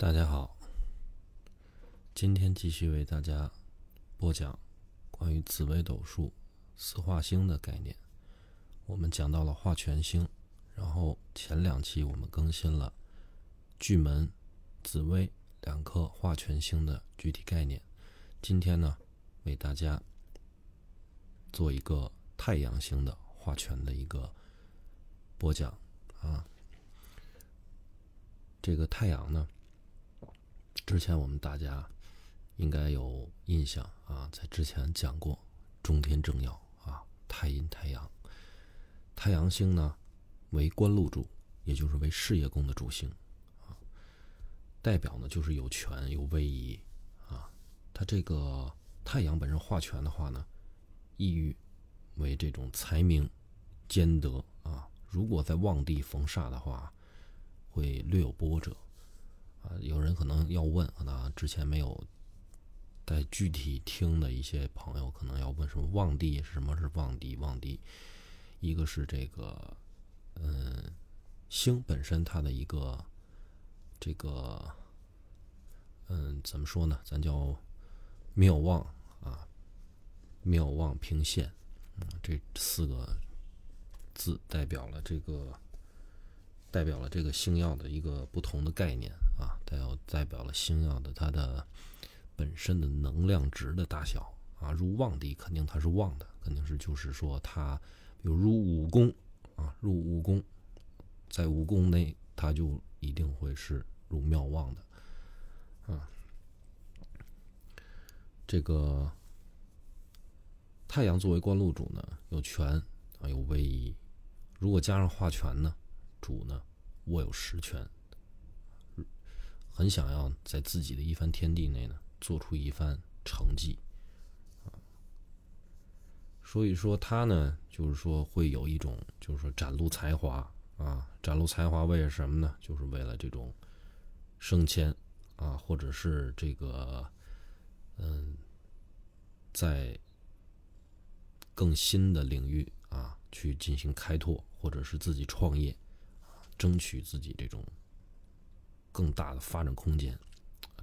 大家好，今天继续为大家播讲关于紫微斗数四化星的概念。我们讲到了化权星，然后前两期我们更新了巨门、紫微两颗化权星的具体概念。今天呢，为大家做一个太阳星的化权的一个播讲啊。这个太阳呢？之前我们大家应该有印象啊，在之前讲过中天正要啊，太阴太阳，太阳星呢为官禄主，也就是为事业宫的主星啊，代表呢就是有权有威仪啊。它这个太阳本身化权的话呢，意欲为这种财名兼得啊。如果在旺地逢煞的话，会略有波折。啊，有人可能要问，可能之前没有在具体听的一些朋友可能要问什么旺地？什么是旺地？旺地，一个是这个，嗯，星本身它的一个这个，嗯，怎么说呢？咱叫妙望啊，妙望平现，嗯，这四个字代表了这个。代表了这个星耀的一个不同的概念啊，代表代表了星耀的它的本身的能量值的大小啊。入旺地肯定它是旺的，肯定是就是说它，比如入五宫啊，入五宫，在五宫内它就一定会是入庙旺的啊。这个太阳作为官禄主呢，有权啊，有威仪，如果加上化权呢？主呢，握有实权，很想要在自己的一番天地内呢，做出一番成绩，啊，所以说他呢，就是说会有一种，就是说展露才华啊，展露才华为了什么呢？就是为了这种升迁啊，或者是这个，嗯，在更新的领域啊去进行开拓，或者是自己创业。争取自己这种更大的发展空间，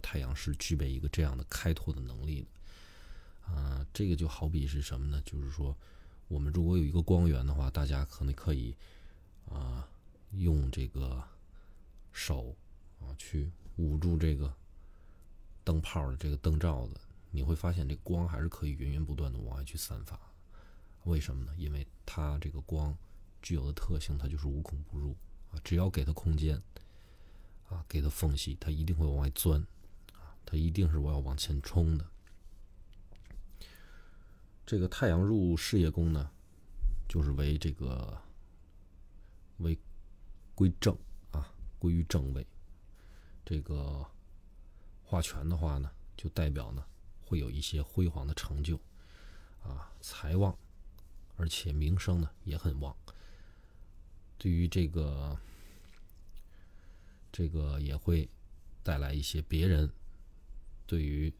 太阳是具备一个这样的开拓的能力的。啊，这个就好比是什么呢？就是说，我们如果有一个光源的话，大家可能可以啊，用这个手啊去捂住这个灯泡的这个灯罩子，你会发现这光还是可以源源不断的往外去散发。为什么呢？因为它这个光具有的特性，它就是无孔不入。啊，只要给它空间，啊，给它缝隙，它一定会往外钻，啊，它一定是我要往前冲的。这个太阳入事业宫呢，就是为这个为归正啊，归于正位。这个化权的话呢，就代表呢会有一些辉煌的成就，啊，财旺，而且名声呢也很旺。对于这个，这个也会带来一些别人对于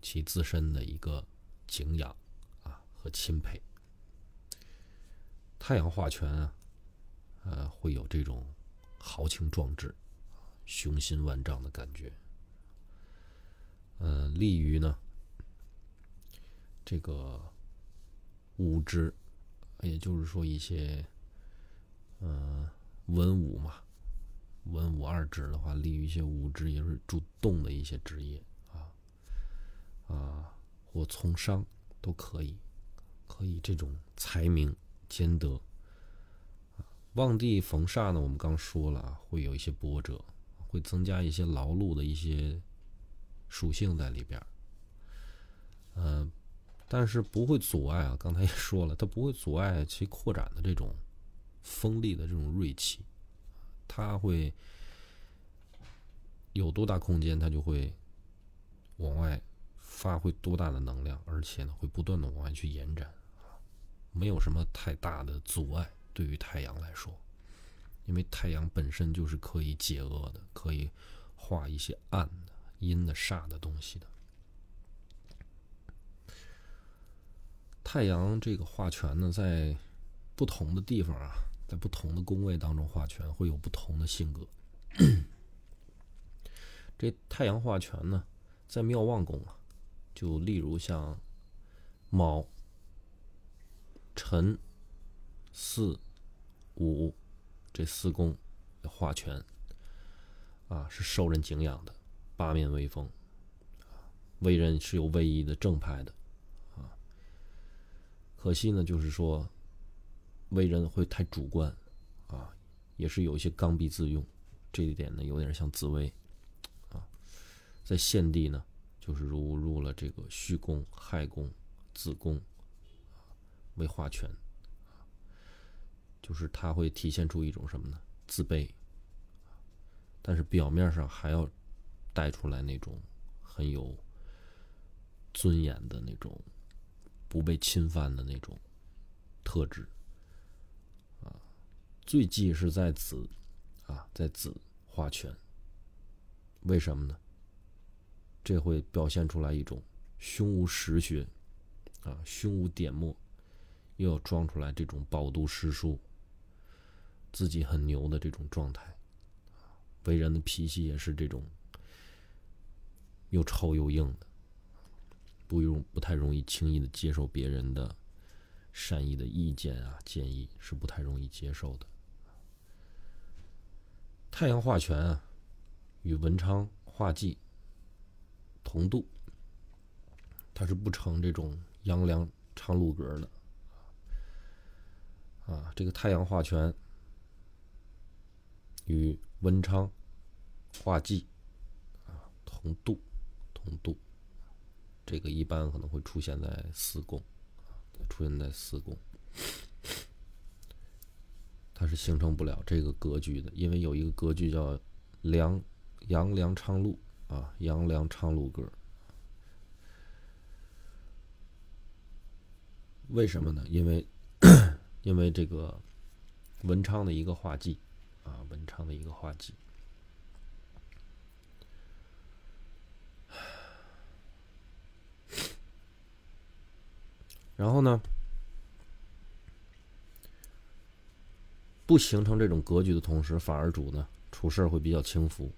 其自身的一个敬仰啊和钦佩。太阳化权啊，呃，会有这种豪情壮志、雄心万丈的感觉。呃，利于呢这个物质，也就是说一些。嗯，文武嘛，文武二职的话，利于一些武职，也是主动的一些职业啊啊，或从商都可以，可以这种财名兼得。旺地逢煞呢，我们刚说了啊，会有一些波折，会增加一些劳碌的一些属性在里边嗯，但是不会阻碍啊，刚才也说了，它不会阻碍其扩展的这种。锋利的这种锐气，它会有多大空间，它就会往外发挥多大的能量，而且呢，会不断的往外去延展啊，没有什么太大的阻碍。对于太阳来说，因为太阳本身就是可以解厄的，可以化一些暗的、阴的、煞的东西的。太阳这个化权呢，在不同的地方啊。在不同的宫位当中化权会有不同的性格。这太阳化权呢，在庙旺宫啊，就例如像卯、辰、巳、午这四宫化权啊，是受人敬仰的，八面威风为人是有威仪的正派的啊。可惜呢，就是说为人会太主观啊，也是有一些刚愎自用，这一点呢，有点像紫薇。在献帝呢，就是入入了这个虚宫、亥宫、子宫，为化权，就是他会体现出一种什么呢？自卑，但是表面上还要带出来那种很有尊严的那种不被侵犯的那种特质，最忌是在子，啊，在子画权，为什么呢？这会表现出来一种胸无实学，啊，胸无点墨，又要装出来这种饱读诗书、自己很牛的这种状态，为人的脾气也是这种又臭又硬的，不用不太容易轻易的接受别人的善意的意见啊建议，是不太容易接受的。太阳化权啊，与文昌化忌。同度，它是不成这种阳梁长禄格的啊。这个太阳化权与文昌化忌啊同度，同度，这个一般可能会出现在四宫出现在四宫，它是形成不了这个格局的，因为有一个格局叫梁杨梁昌禄。啊，杨梁昌禄格，为什么呢？因为，因为这个文昌的一个画技，啊，文昌的一个画技。然后呢，不形成这种格局的同时，反而主呢处事会比较轻浮。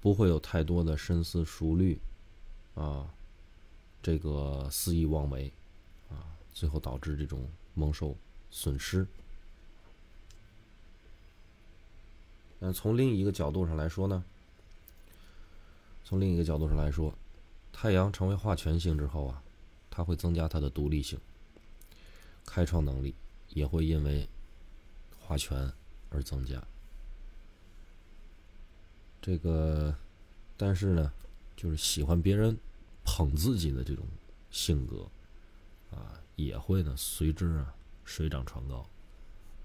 不会有太多的深思熟虑，啊，这个肆意妄为，啊，最后导致这种蒙受损失。嗯，从另一个角度上来说呢，从另一个角度上来说，太阳成为化权星之后啊，它会增加它的独立性，开创能力也会因为化权而增加。这个，但是呢，就是喜欢别人捧自己的这种性格，啊，也会呢随之啊水涨船高。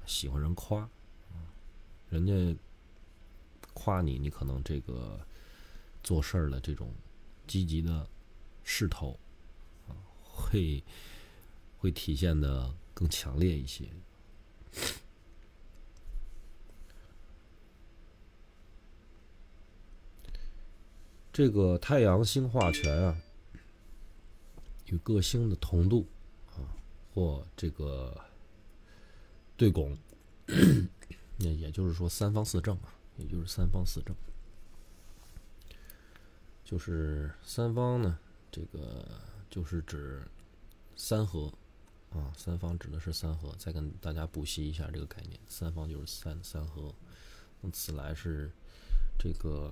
喜欢人夸，啊，人家夸你，你可能这个做事儿的这种积极的势头，啊，会会体现的更强烈一些。这个太阳星化权啊，与各星的同度啊，或这个对拱，那也就是说三方四正啊，也就是三方四正，就是三方呢，这个就是指三合啊，三方指的是三合。再跟大家补习一下这个概念，三方就是三三合。那此来是这个。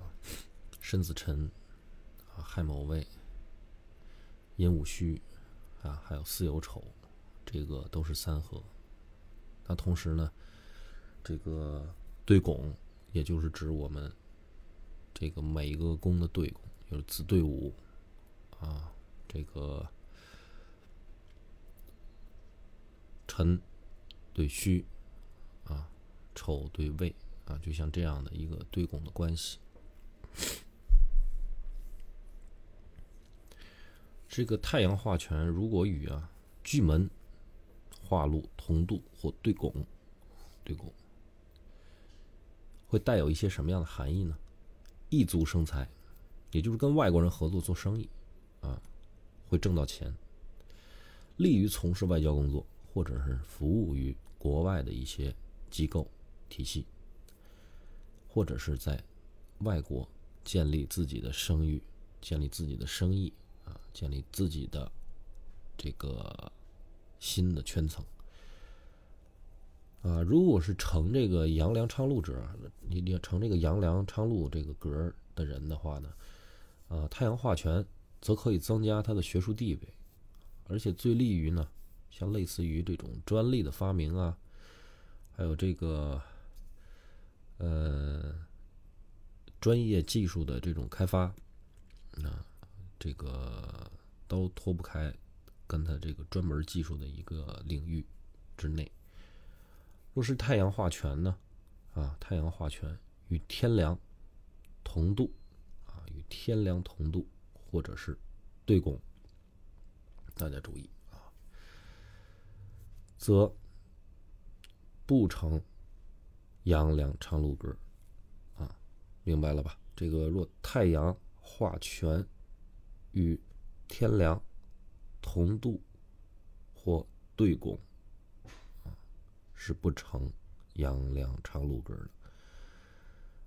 申子辰，啊，亥卯未，寅午戌，啊，还有巳酉丑，这个都是三合。那同时呢，这个对拱，也就是指我们这个每一个宫的对拱，就是子对午，啊，这个辰对戌，啊，丑对未，啊，就像这样的一个对拱的关系。这个太阳化权如果与啊巨门化禄同度或对拱，对拱会带有一些什么样的含义呢？异族生财，也就是跟外国人合作做生意，啊，会挣到钱，利于从事外交工作，或者是服务于国外的一些机构体系，或者是在外国建立自己的声誉，建立自己的生意，建立自己的这个新的圈层啊。如果是成这个杨梁昌禄者，你你成这个杨梁昌禄这个格的人的话呢，啊，太阳化权则可以增加他的学术地位，而且最利于呢，像类似于这种专利的发明啊，还有这个呃。专业技术的这种开发，啊，这个都脱不开跟他这个专门技术的一个领域之内。若是太阳化权呢，啊，太阳化权与天梁同度，啊，与天梁同度或者是对拱，大家注意啊，则不成阳梁长禄格。明白了吧？这个若太阳化权与天梁同度或对拱，啊，是不成阳梁长禄格的。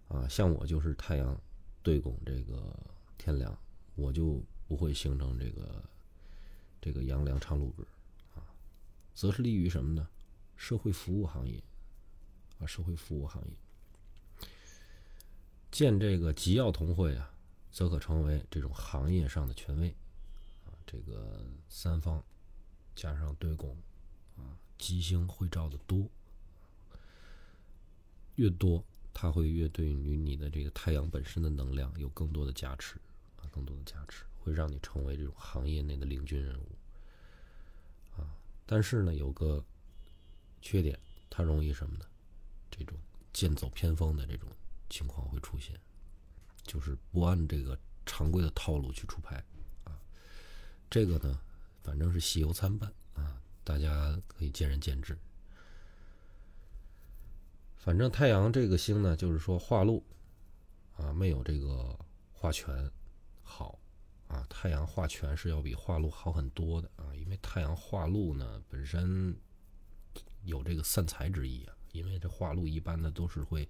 啊，像我就是太阳对拱这个天梁，我就不会形成这个这个阳梁长禄格，啊，则是利于什么呢？社会服务行业，啊，社会服务行业。建这个吉耀同会啊，则可成为这种行业上的权威啊。这个三方加上对拱啊，吉星会照的多，越多，它会越对于你的这个太阳本身的能量有更多的加持啊，更多的加持，会让你成为这种行业内的领军人物啊。但是呢，有个缺点，它容易什么呢？这种剑走偏锋的这种。情况会出现，就是不按这个常规的套路去出牌，啊，这个呢，反正是喜忧参半啊，大家可以见仁见智。反正太阳这个星呢，就是说化禄啊，没有这个化权好啊。太阳化权是要比化禄好很多的啊，因为太阳化禄呢本身有这个散财之意啊，因为这化禄一般的都是会。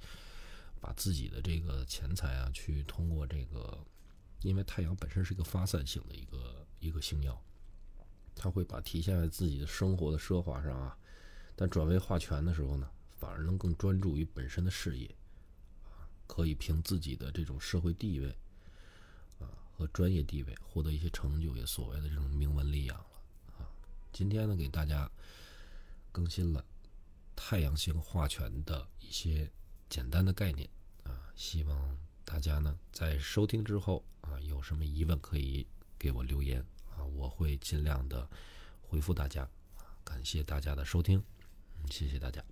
把自己的这个钱财啊，去通过这个，因为太阳本身是一个发散性的一个一个星耀，它会把体现在自己的生活的奢华上啊。但转为化权的时候呢，反而能更专注于本身的事业，可以凭自己的这种社会地位啊和专业地位获得一些成就，也所谓的这种名闻利养了啊。今天呢，给大家更新了太阳星化权的一些。简单的概念啊，希望大家呢在收听之后啊，有什么疑问可以给我留言啊，我会尽量的回复大家啊。感谢大家的收听，谢谢大家。